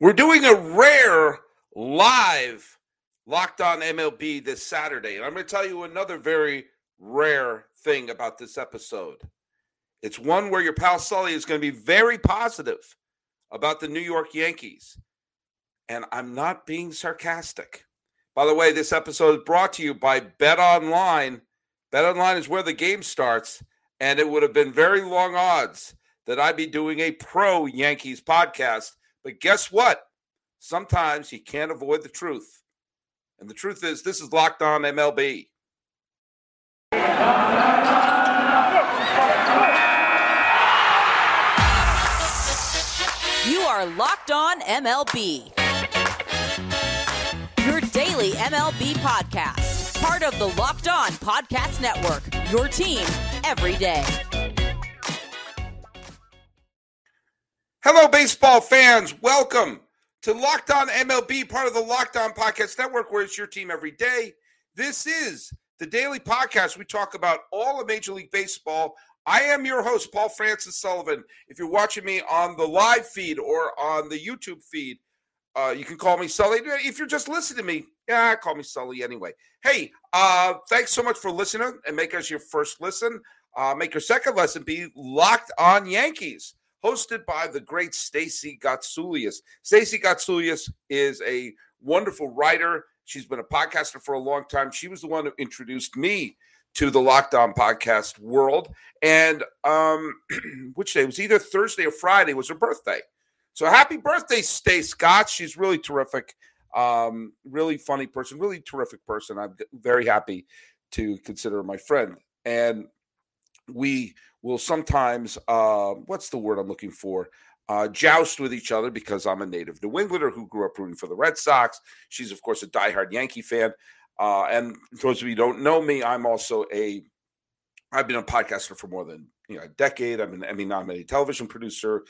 We're doing a rare live Locked On MLB this Saturday. And I'm going to tell you another very rare thing about this episode. It's one where your pal Sully is going to be very positive about the New York Yankees. And I'm not being sarcastic. By the way, this episode is brought to you by Bet Online. Bet Online is where the game starts. And it would have been very long odds that I'd be doing a pro Yankees podcast but guess what? Sometimes you can't avoid the truth. And the truth is, this is Locked On MLB. You are Locked On MLB. Your daily MLB podcast. Part of the Locked On Podcast Network. Your team every day. Hello, baseball fans. Welcome to Locked On MLB, part of the Locked On Podcast Network, where it's your team every day. This is the daily podcast. We talk about all of Major League Baseball. I am your host, Paul Francis Sullivan. If you're watching me on the live feed or on the YouTube feed, uh, you can call me Sully. If you're just listening to me, yeah, call me Sully anyway. Hey, uh, thanks so much for listening and make us your first listen. Uh, make your second lesson be Locked On Yankees hosted by the great Stacy Gotsulias. Stacy Gotsulias is a wonderful writer. She's been a podcaster for a long time. She was the one who introduced me to the Locked On podcast world. And um, which day? It was either Thursday or Friday was her birthday. So happy birthday, Stace Gots. She's really terrific. Um, really funny person, really terrific person. I'm very happy to consider my friend. And we will sometimes uh, what's the word I'm looking for? Uh, joust with each other because I'm a native New Englander who grew up rooting for the Red Sox. She's of course a diehard Yankee fan. Uh, and those of you don't know me, I'm also a I've been a podcaster for more than you know a decade. I'm an Emmy nominated television producer.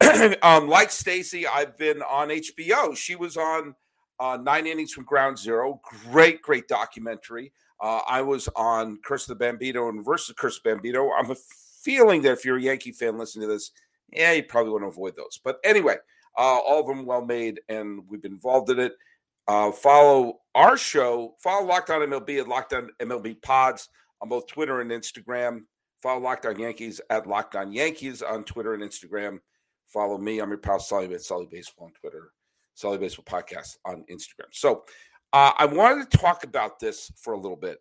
um, like Stacy, I've been on HBO. She was on uh, Nine Innings from Ground Zero. Great, great documentary. Uh, I was on Curse the Bambino and versus Curse of Bambino. I'm a feeling that if you're a Yankee fan listening to this, yeah, you probably want to avoid those. But anyway, uh, all of them well made, and we've been involved in it. Uh, follow our show, follow Locked On MLB at Locked On MLB Pods on both Twitter and Instagram. Follow Locked On Yankees at Locked On Yankees on Twitter and Instagram. Follow me. I'm your pal Sully at Sully Baseball on Twitter, Sully Baseball Podcast on Instagram. So uh, I wanted to talk about this for a little bit.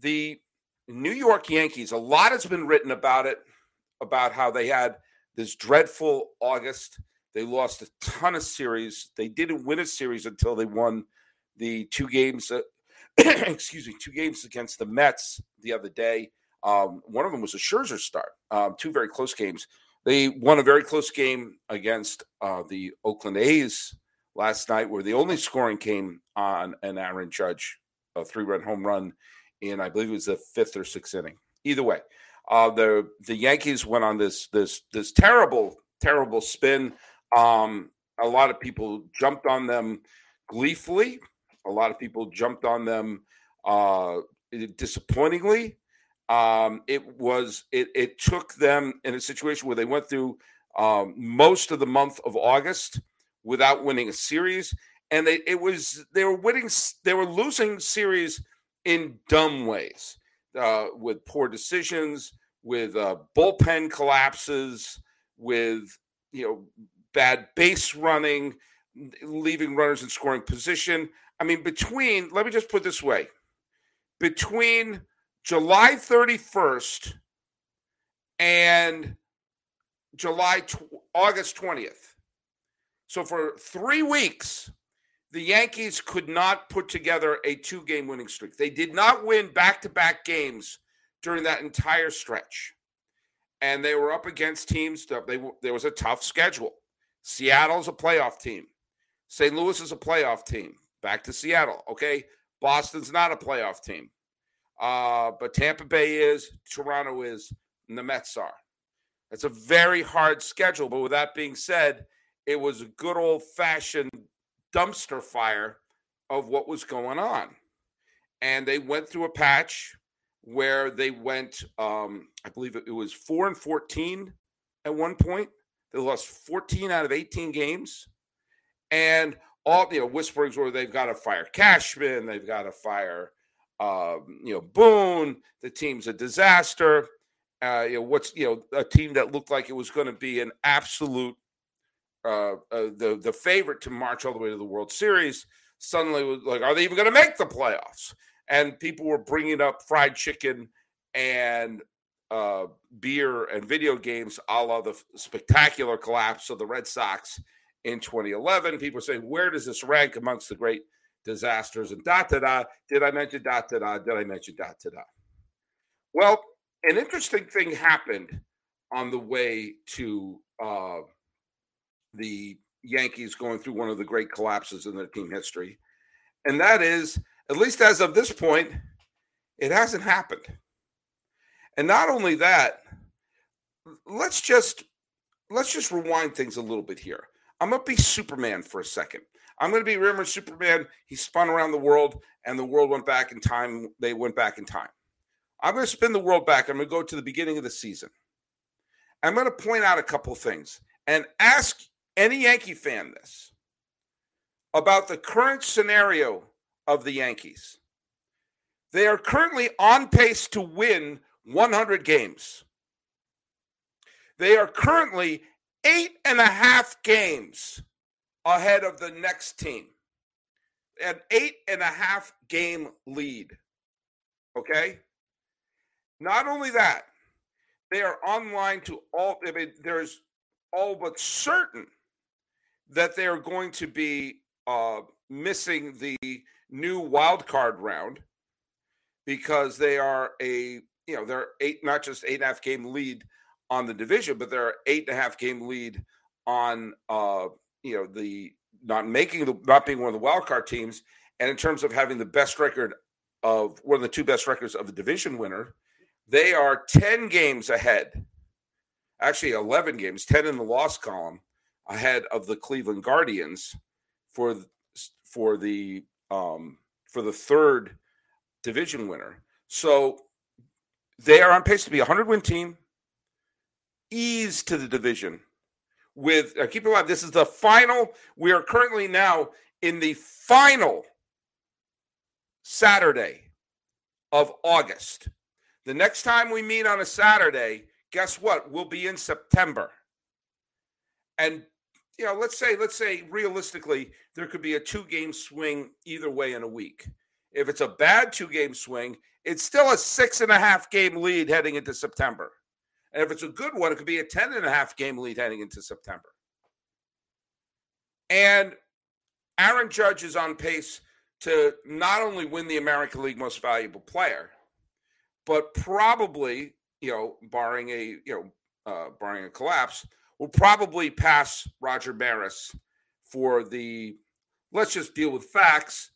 The New York Yankees, a lot has been written about it, about how they had this dreadful August. They lost a ton of series. They didn't win a series until they won the two games, uh, excuse me, two games against the Mets the other day. Um, one of them was a Scherzer start, um, two very close games. They won a very close game against uh, the Oakland A's last night, where the only scoring came on an Aaron Judge, a three run home run in I believe it was the fifth or sixth inning. Either way, uh, the the Yankees went on this this this terrible terrible spin. Um, a lot of people jumped on them gleefully. A lot of people jumped on them uh, disappointingly. Um, it was it it took them in a situation where they went through um, most of the month of August without winning a series, and they it was they were winning they were losing series in dumb ways, uh, with poor decisions, with uh, bullpen collapses, with you know bad base running, leaving runners in scoring position. I mean, between let me just put this way: between July 31st and July August 20th. So for three weeks, the Yankees could not put together a two game winning streak. They did not win back to back games during that entire stretch. And they were up against teams that they there was a tough schedule. Seattle's a playoff team. St. Louis is a playoff team. Back to Seattle. Okay. Boston's not a playoff team. Uh, but Tampa Bay is, Toronto is, and the Mets are. It's a very hard schedule. But with that being said, it was a good old fashioned dumpster fire of what was going on. And they went through a patch where they went, um, I believe it was four and 14 at one point. They lost 14 out of 18 games. And all you know, whisperings where they've got to fire Cashman, they've got to fire um, you know Boone. The team's a disaster. Uh, you know what's you know a team that looked like it was going to be an absolute uh, uh, the the favorite to march all the way to the World Series. Suddenly, was like, are they even going to make the playoffs? And people were bringing up fried chicken and uh, beer and video games, a la the spectacular collapse of the Red Sox in 2011. People say, where does this rank amongst the great disasters? And da da da. Did I mention da da da? Did I mention da da da? Well, an interesting thing happened on the way to uh, the Yankees going through one of the great collapses in their team history. And that is, at least as of this point, it hasn't happened. And not only that, let's just let's just rewind things a little bit here. I'm gonna be Superman for a second. I'm gonna be remember Superman. He spun around the world, and the world went back in time. They went back in time. I'm gonna spin the world back. I'm gonna go to the beginning of the season. I'm gonna point out a couple things and ask any Yankee fan this about the current scenario of the Yankees. They are currently on pace to win 100 games. They are currently eight and a half games ahead of the next team. An eight and a half game lead. Okay? Not only that, they are online to all, I mean, there's all but certain that they are going to be uh, missing the new wild card round because they are a you know, they're eight, not just eight and a half game lead on the division, but they're eight and a half game lead on, uh, you know, the not making the, not being one of the wild card teams. And in terms of having the best record of one of the two best records of the division winner, they are 10 games ahead, actually 11 games, 10 in the loss column ahead of the Cleveland Guardians for, for the, um, for the third division winner. So they are on pace to be a 100 win team, ease to the division. With uh, keep in mind, this is the final. We are currently now in the final Saturday of August. The next time we meet on a Saturday, guess what? We'll be in September. And you know, let's say, let's say realistically, there could be a two game swing either way in a week. If it's a bad two game swing, it's still a six and a half game lead heading into September. And if it's a good one, it could be a 10 and a half game lead heading into September. And Aaron Judge is on pace to not only win the American League Most Valuable Player, but probably, you know, barring a, you know, uh, barring a collapse, will probably pass Roger Maris for the, let's just deal with facts,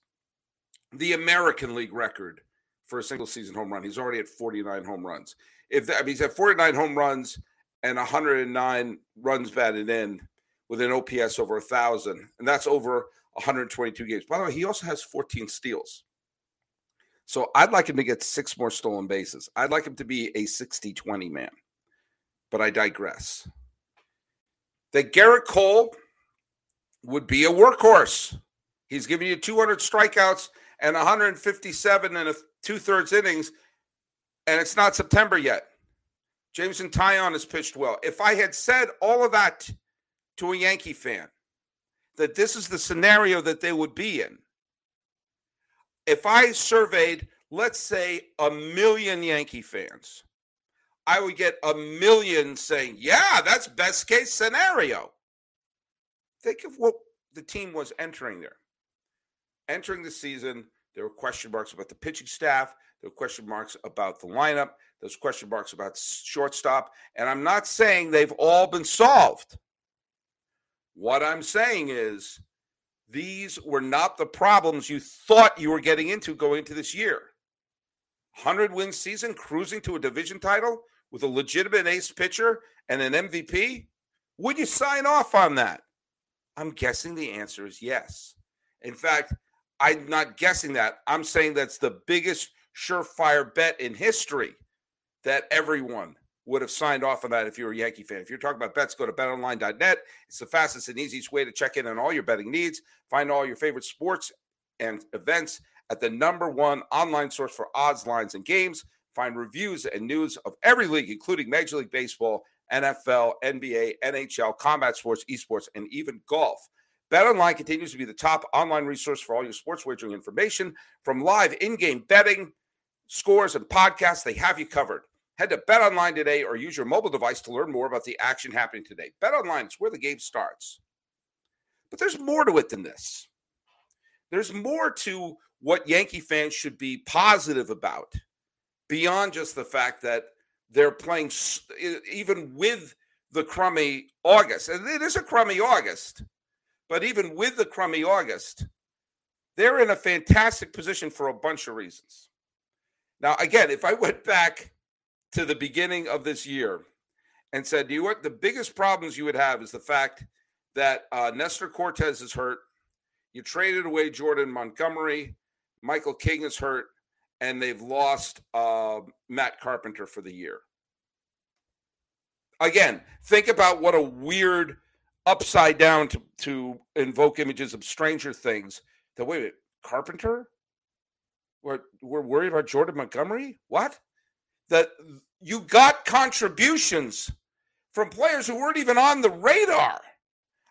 the American League record for a single season home run. He's already at 49 home runs. If that, I mean, he's at 49 home runs and 109 runs batted in with an OPS over a thousand, and that's over 122 games. By the way, he also has 14 steals. So I'd like him to get six more stolen bases. I'd like him to be a 60 20 man. But I digress. That Gerrit Cole would be a workhorse. He's giving you 200 strikeouts and 157 and a two thirds innings, and it's not September yet. Jameson Taillon has pitched well. If I had said all of that to a Yankee fan, that this is the scenario that they would be in, if I surveyed, let's say, a million Yankee fans, I would get a million saying, yeah, that's best case scenario. Think of what the team was entering there. Entering the season, there were question marks about the pitching staff. There were question marks about the lineup. There's question marks about shortstop. And I'm not saying they've all been solved. What I'm saying is these were not the problems you thought you were getting into going into this year. 100 win season, cruising to a division title with a legitimate ace pitcher and an MVP? Would you sign off on that? I'm guessing the answer is yes. In fact, I'm not guessing that. I'm saying that's the biggest surefire bet in history that everyone would have signed off on that if you were a Yankee fan. If you're talking about bets, go to betonline.net. It's the fastest and easiest way to check in on all your betting needs. Find all your favorite sports and events at the number one online source for odds, lines, and games. Find reviews and news of every league, including Major League Baseball, NFL, NBA, NHL, combat sports, esports, and even golf. BetOnline continues to be the top online resource for all your sports wagering information, from live in-game betting, scores, and podcasts. They have you covered. Head to BetOnline today or use your mobile device to learn more about the action happening today. BetOnline is where the game starts. But there's more to it than this. There's more to what Yankee fans should be positive about beyond just the fact that they're playing even with the crummy August. And it is a crummy August. But even with the crummy August, they're in a fantastic position for a bunch of reasons. Now, again, if I went back to the beginning of this year and said, you know what? The biggest problems you would have is the fact that uh, Nestor Cortes is hurt. You traded away Jordan Montgomery. Michael King is hurt. And they've lost uh, Matt Carpenter for the year. Again, think about what a weird upside down to, to invoke images of Stranger Things. The wait, wait Carpenter? We're, we're worried about Jordan Montgomery? What? That you got contributions from players who weren't even on the radar.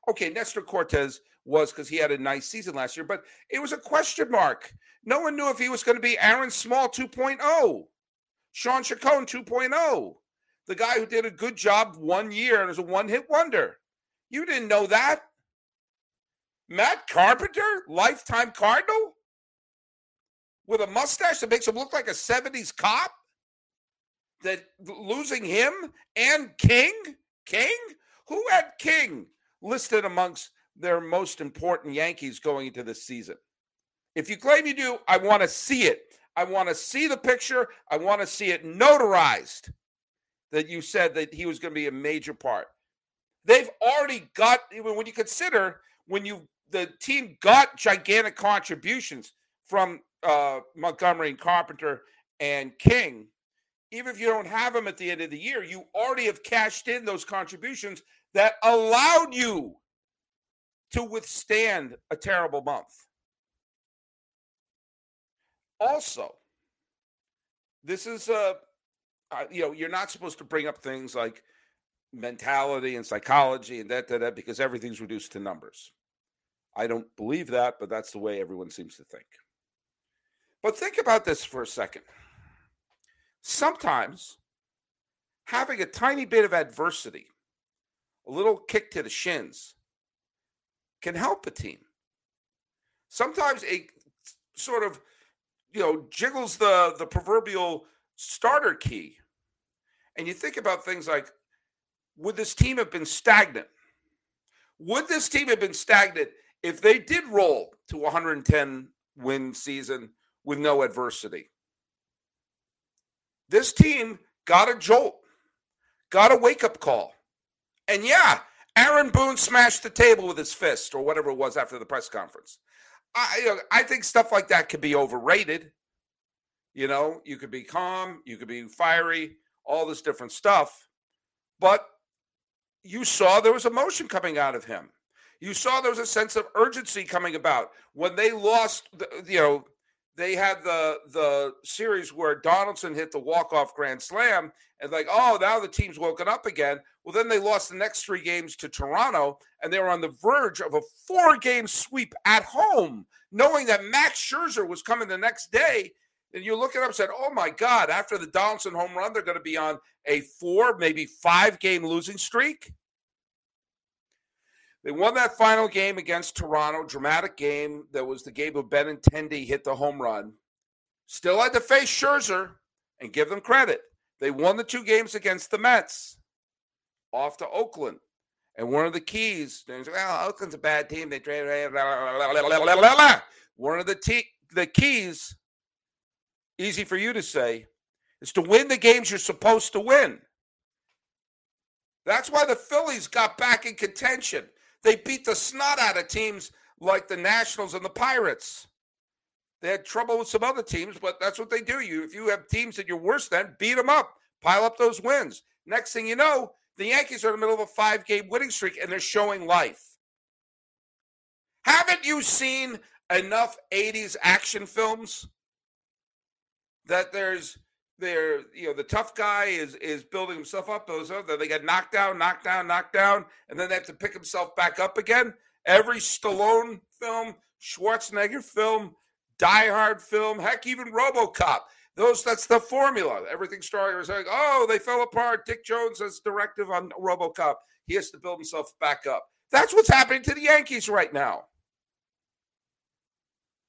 Okay, Nestor Cortes was because he had a nice season last year, but it was a question mark. No one knew if he was going to be Aaron Small 2.0, Shawn Chacon 2.0, the guy who did a good job one year and was a one hit wonder. You didn't know that. Matt Carpenter, lifetime Cardinal, with a mustache that makes him look like a 70s cop? That losing him and King, King, who had King listed amongst their most important Yankees going into this season? If you claim you do, I want to see it. I want to see the picture. I want to see it notarized that you said that he was going to be a major part. They've already got even when you consider when you the team got gigantic contributions from uh, Montgomery and Carpenter and King. Even if you don't have them at the end of the year, you already have cashed in those contributions that allowed you to withstand a terrible month. Also, this is a, uh, you know, you're not supposed to bring up things like mentality and psychology and that, that, that, because everything's reduced to numbers. I don't believe that, but that's the way everyone seems to think. But think about this for a second. Sometimes having a tiny bit of adversity, a little kick to the shins, can help a team. Sometimes a sort of, you know, jiggles the the proverbial starter key. And you think about things like would this team have been stagnant? Would this team have been stagnant if they did roll to 110 win season with no adversity? This team got a jolt, got a wake up call. And yeah, Aaron Boone smashed the table with his fist or whatever it was after the press conference. I, I think stuff like that could be overrated. You know, you could be calm, you could be fiery, all this different stuff. But you saw there was emotion coming out of him. You saw there was a sense of urgency coming about when they lost. The, you know, they had the the series where Donaldson hit the walk off grand slam, and like, oh, now the team's woken up again. Well, then they lost the next three games to Toronto, and they were on the verge of a four game sweep at home, knowing that Max Scherzer was coming the next day. And you look it up and said, oh my God, after the Donaldson home run, they're going to be on a four, maybe five game losing streak. They won that final game against Toronto, dramatic game. That was the game of Benintendi hit the home run. Still had to face Scherzer and give them credit. They won the two games against the Mets, off to Oakland. And one of the keys, well, Oakland's a bad team. They trade one of the te- the keys easy for you to say, is to win the games you're supposed to win. That's why the Phillies got back in contention. They beat the snot out of teams like the Nationals and the Pirates. They had trouble with some other teams, but that's what they do. You, if you have teams that you're worse than, beat them up, pile up those wins. Next thing you know, the Yankees are in the middle of a five game winning streak and they're showing life. Haven't you seen enough 80s action films? That there's there you know the tough guy is is building himself up those other they get knocked down knocked down knocked down and then they have to pick himself back up again? Every stallone film schwarzenegger film die hard film heck even robocop those that's the formula everything started was like oh they fell apart dick jones has directive on robocop he has to build himself back up that's what's happening to the yankees right now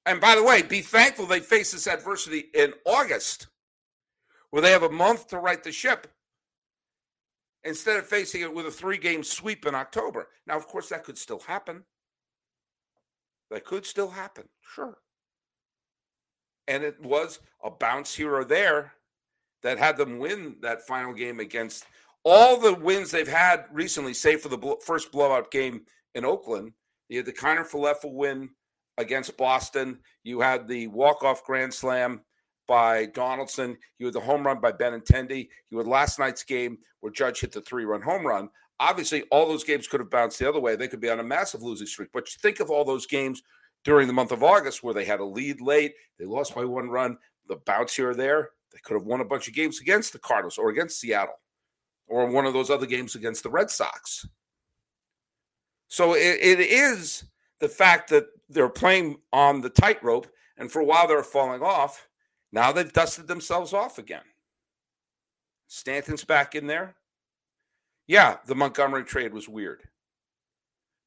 and by the way, be thankful they face this adversity in August, where they have a month to right the ship instead of facing it with a three game sweep in October. Now, of course, that could still happen. That could still happen, sure. And it was a bounce here or there that had them win that final game against all the wins they've had recently, save for the first blowout game in Oakland. You had the Kiner Falefa win against Boston. You had the walk-off grand slam by Donaldson. You had the home run by Benintendi. You had last night's game where Judge hit the three-run home run. Obviously, all those games could have bounced the other way. They could be on a massive losing streak. But think of all those games during the month of August where they had a lead late, they lost by one run, the bounce here or there. They could have won a bunch of games against the Cardinals or against Seattle or one of those other games against the Red Sox. So it, it is the fact that they're playing on the tightrope, and for a while they're falling off. Now they've dusted themselves off again. Stanton's back in there. Yeah, the Montgomery trade was weird,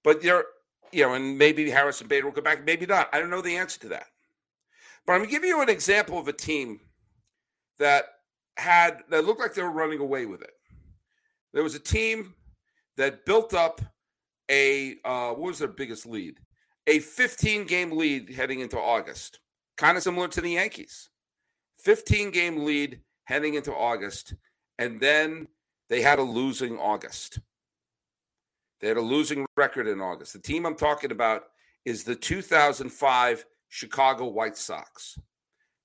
but they're you know, and maybe Harrison Bader will go back, maybe not. I don't know the answer to that. But I'm going to give you an example of a team that had that looked like they were running away with it. There was a team that built up a uh, what was their biggest lead? a 15 game lead heading into August, kind of similar to the Yankees. 15 game lead heading into August, and then they had a losing August. They had a losing record in August. The team I'm talking about is the 2005 Chicago White Sox.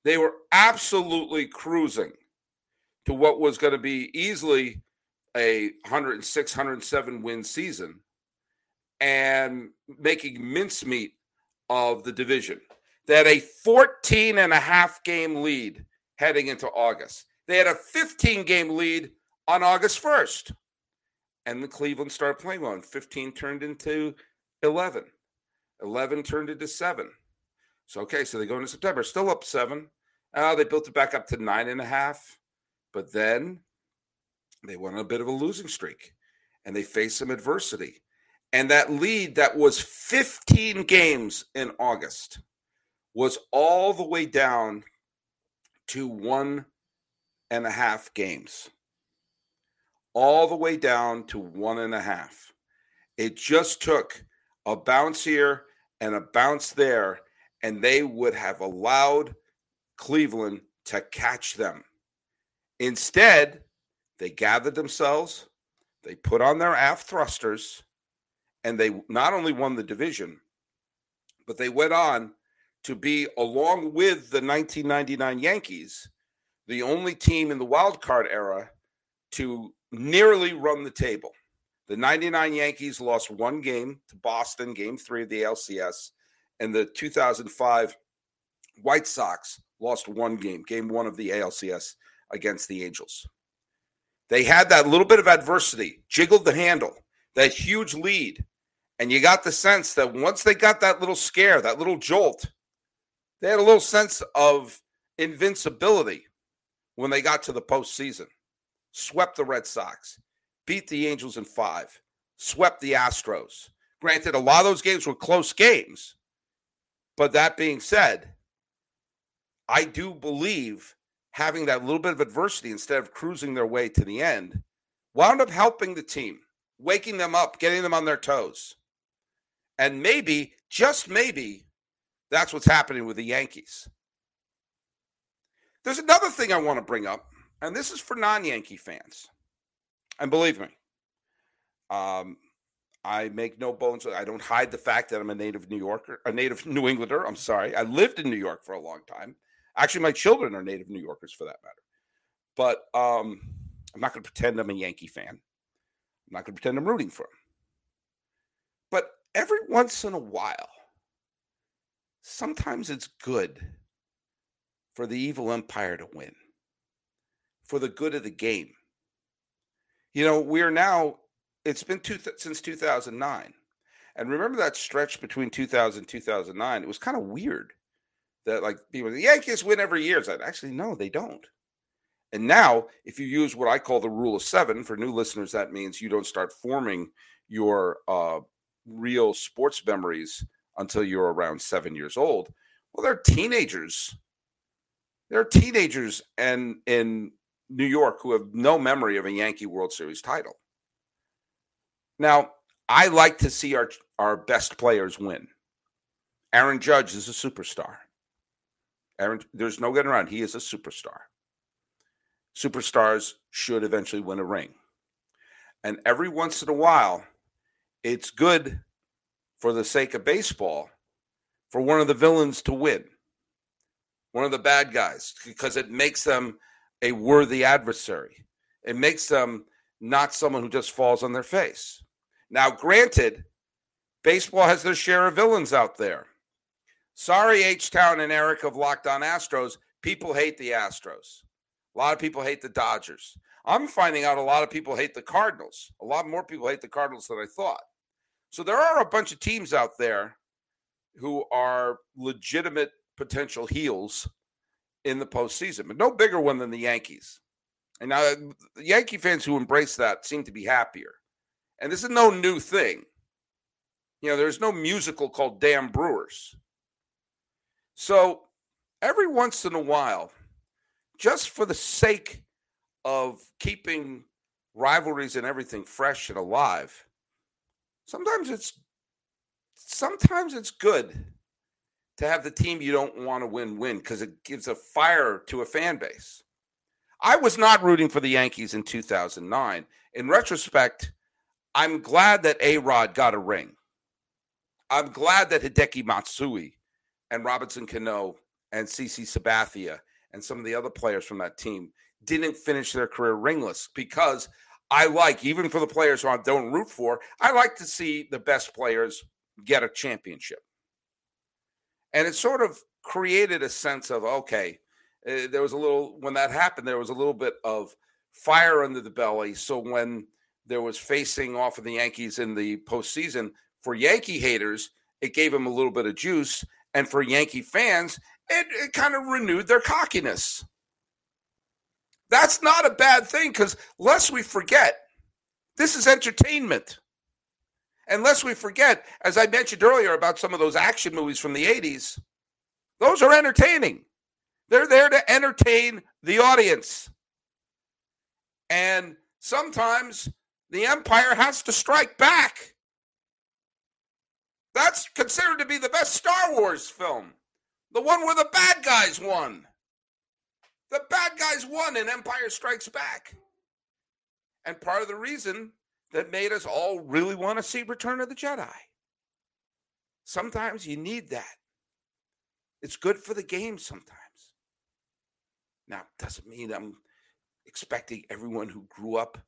They were absolutely cruising to what was going to be easily a 106, 107 win season and making mincemeat of the division. They had a 14 and a half game lead heading into August. They had a 15 game lead on August 1st. And the Cleveland started playing well. And 15 turned into 11. 11 turned into 7. So, okay, so they go into September, still up 7. Uh, they built it back up to nine and a half. But then they went on a bit of a losing streak and they faced some adversity. And that lead that was 15 games in August was all the way down to one and a half games. All the way down to one and a half. It just took a bounce here and a bounce there, and they would have allowed Cleveland to catch them. Instead, they gathered themselves, they put on their aft thrusters, and they not only won the division, but they went on to be, along with the 1999 Yankees, the only team in the wild card era to nearly run the table. The 99 Yankees lost one game to Boston, game three of the LCS, and the 2005 White Sox lost one game, game one of the ALCS against the Angels. They had that little bit of adversity, jiggled the handle, that huge lead. And you got the sense that once they got that little scare, that little jolt, they had a little sense of invincibility when they got to the postseason. Swept the Red Sox, beat the Angels in five, swept the Astros. Granted, a lot of those games were close games. But that being said, I do believe having that little bit of adversity instead of cruising their way to the end wound up helping the team waking them up, getting them on their toes. And maybe, just maybe, that's what's happening with the Yankees. There's another thing I want to bring up, and this is for non Yankee fans. And believe me, um, I make no bones. I don't hide the fact that I'm a native New Yorker, a native New Englander. I'm sorry. I lived in New York for a long time. Actually, my children are native New Yorkers for that matter. But um, I'm not going to pretend I'm a Yankee fan. I'm not going to pretend I'm rooting for him. But every once in a while, sometimes it's good for the evil empire to win, for the good of the game. You know, we are now, it's been two, since 2009. And remember that stretch between 2000 and 2009? It was kind of weird that, like, people, the Yankees win every year. It's like, actually, no, they don't. And now, if you use what I call the rule of seven, for new listeners, that means you don't start forming your uh, real sports memories until you're around seven years old. Well, they're teenagers. They're teenagers and in New York who have no memory of a Yankee World Series title. Now, I like to see our our best players win. Aaron Judge is a superstar. Aaron, there's no getting around. He is a superstar superstars should eventually win a ring. And every once in a while, it's good for the sake of baseball for one of the villains to win, one of the bad guys, because it makes them a worthy adversary. It makes them not someone who just falls on their face. Now, granted, baseball has their share of villains out there. Sorry, H Town and Eric of Locked On Astros. People hate the Astros. A lot of people hate the Dodgers. I'm finding out a lot of people hate the Cardinals. A lot more people hate the Cardinals than I thought. So there are a bunch of teams out there who are legitimate potential heels in the postseason, but no bigger one than the Yankees. And now the Yankee fans who embrace that seem to be happier. And this is no new thing. You know, there's no musical called Damn Brewers. So every once in a while, just for the sake of keeping rivalries and everything fresh and alive, sometimes it's sometimes it's good to have the team you don't want to win win because it gives a fire to a fan base. I was not rooting for the Yankees in 2009. In retrospect, I'm glad that A Rod got a ring. I'm glad that Hideki Matsui and Robinson Cano and CC Sabathia and some of the other players from that team didn't finish their career ringless because I like, even for the players who I don't root for, I like to see the best players get a championship. And it sort of created a sense of, okay, uh, there was a little, when that happened, there was a little bit of fire under the belly. So when there was facing off of the Yankees in the postseason, for Yankee haters, it gave them a little bit of juice. And for Yankee fans, it, it kind of renewed their cockiness. That's not a bad thing because lest we forget, this is entertainment. And lest we forget, as I mentioned earlier about some of those action movies from the 80s, those are entertaining. They're there to entertain the audience. And sometimes the Empire has to strike back. That's considered to be the best Star Wars film. The one where the bad guys won. The bad guys won and Empire Strikes Back. And part of the reason that made us all really want to see Return of the Jedi. Sometimes you need that. It's good for the game sometimes. Now, doesn't mean I'm expecting everyone who grew up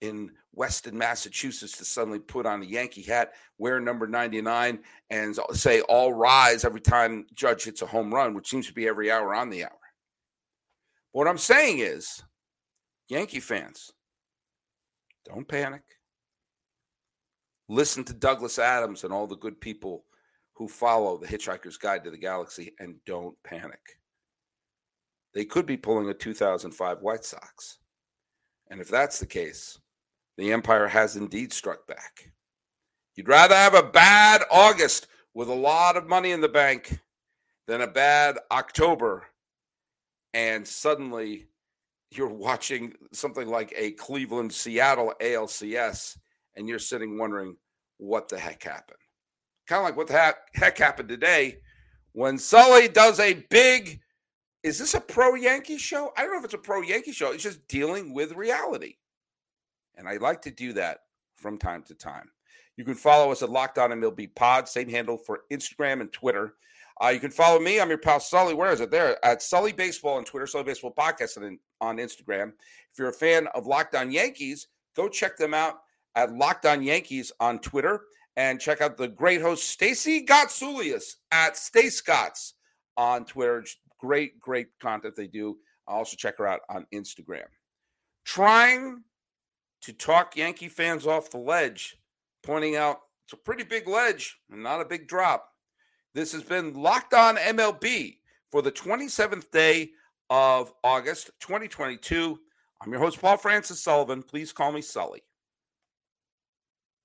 in Weston, Massachusetts to suddenly put on a Yankee hat, wear number 99, and say all rise every time Judge hits a home run, which seems to be every hour on the hour. What I'm saying is, Yankee fans, don't panic. Listen to Douglas Adams and all the good people who follow the Hitchhiker's Guide to the Galaxy and don't panic. They could be pulling a 2005 White Sox. And if that's the case, the Empire has indeed struck back. You'd rather have a bad August with a lot of money in the bank than a bad October and suddenly you're watching something like a Cleveland Seattle ALCS and you're sitting wondering what the heck happened. Kind of like what the heck, happened today when Sully does a big is this a pro Yankee show? I don't know if it's a pro Yankee show. It's just dealing with reality. And I like to do that from time to time. You can follow us at Locked On MLB Pod, same handle for Instagram and Twitter. Uh, you can follow me. I'm your pal Sully. Where is it? There at Sully Baseball on Twitter, Sully Baseball Podcast, then on Instagram. If you're a fan of Locked On Yankees, go check them out at Locked On Yankees on Twitter and check out the great host Stacy Gotsulias at StaceGots on Twitter. Great, great content they do. Also check her out on Instagram. Trying to talk Yankee fans off the ledge, pointing out it's a pretty big ledge and not a big drop. This has been Locked On MLB for the 27th day of August 2022. I'm your host, Paul Francis Sullivan. Please call me Sully.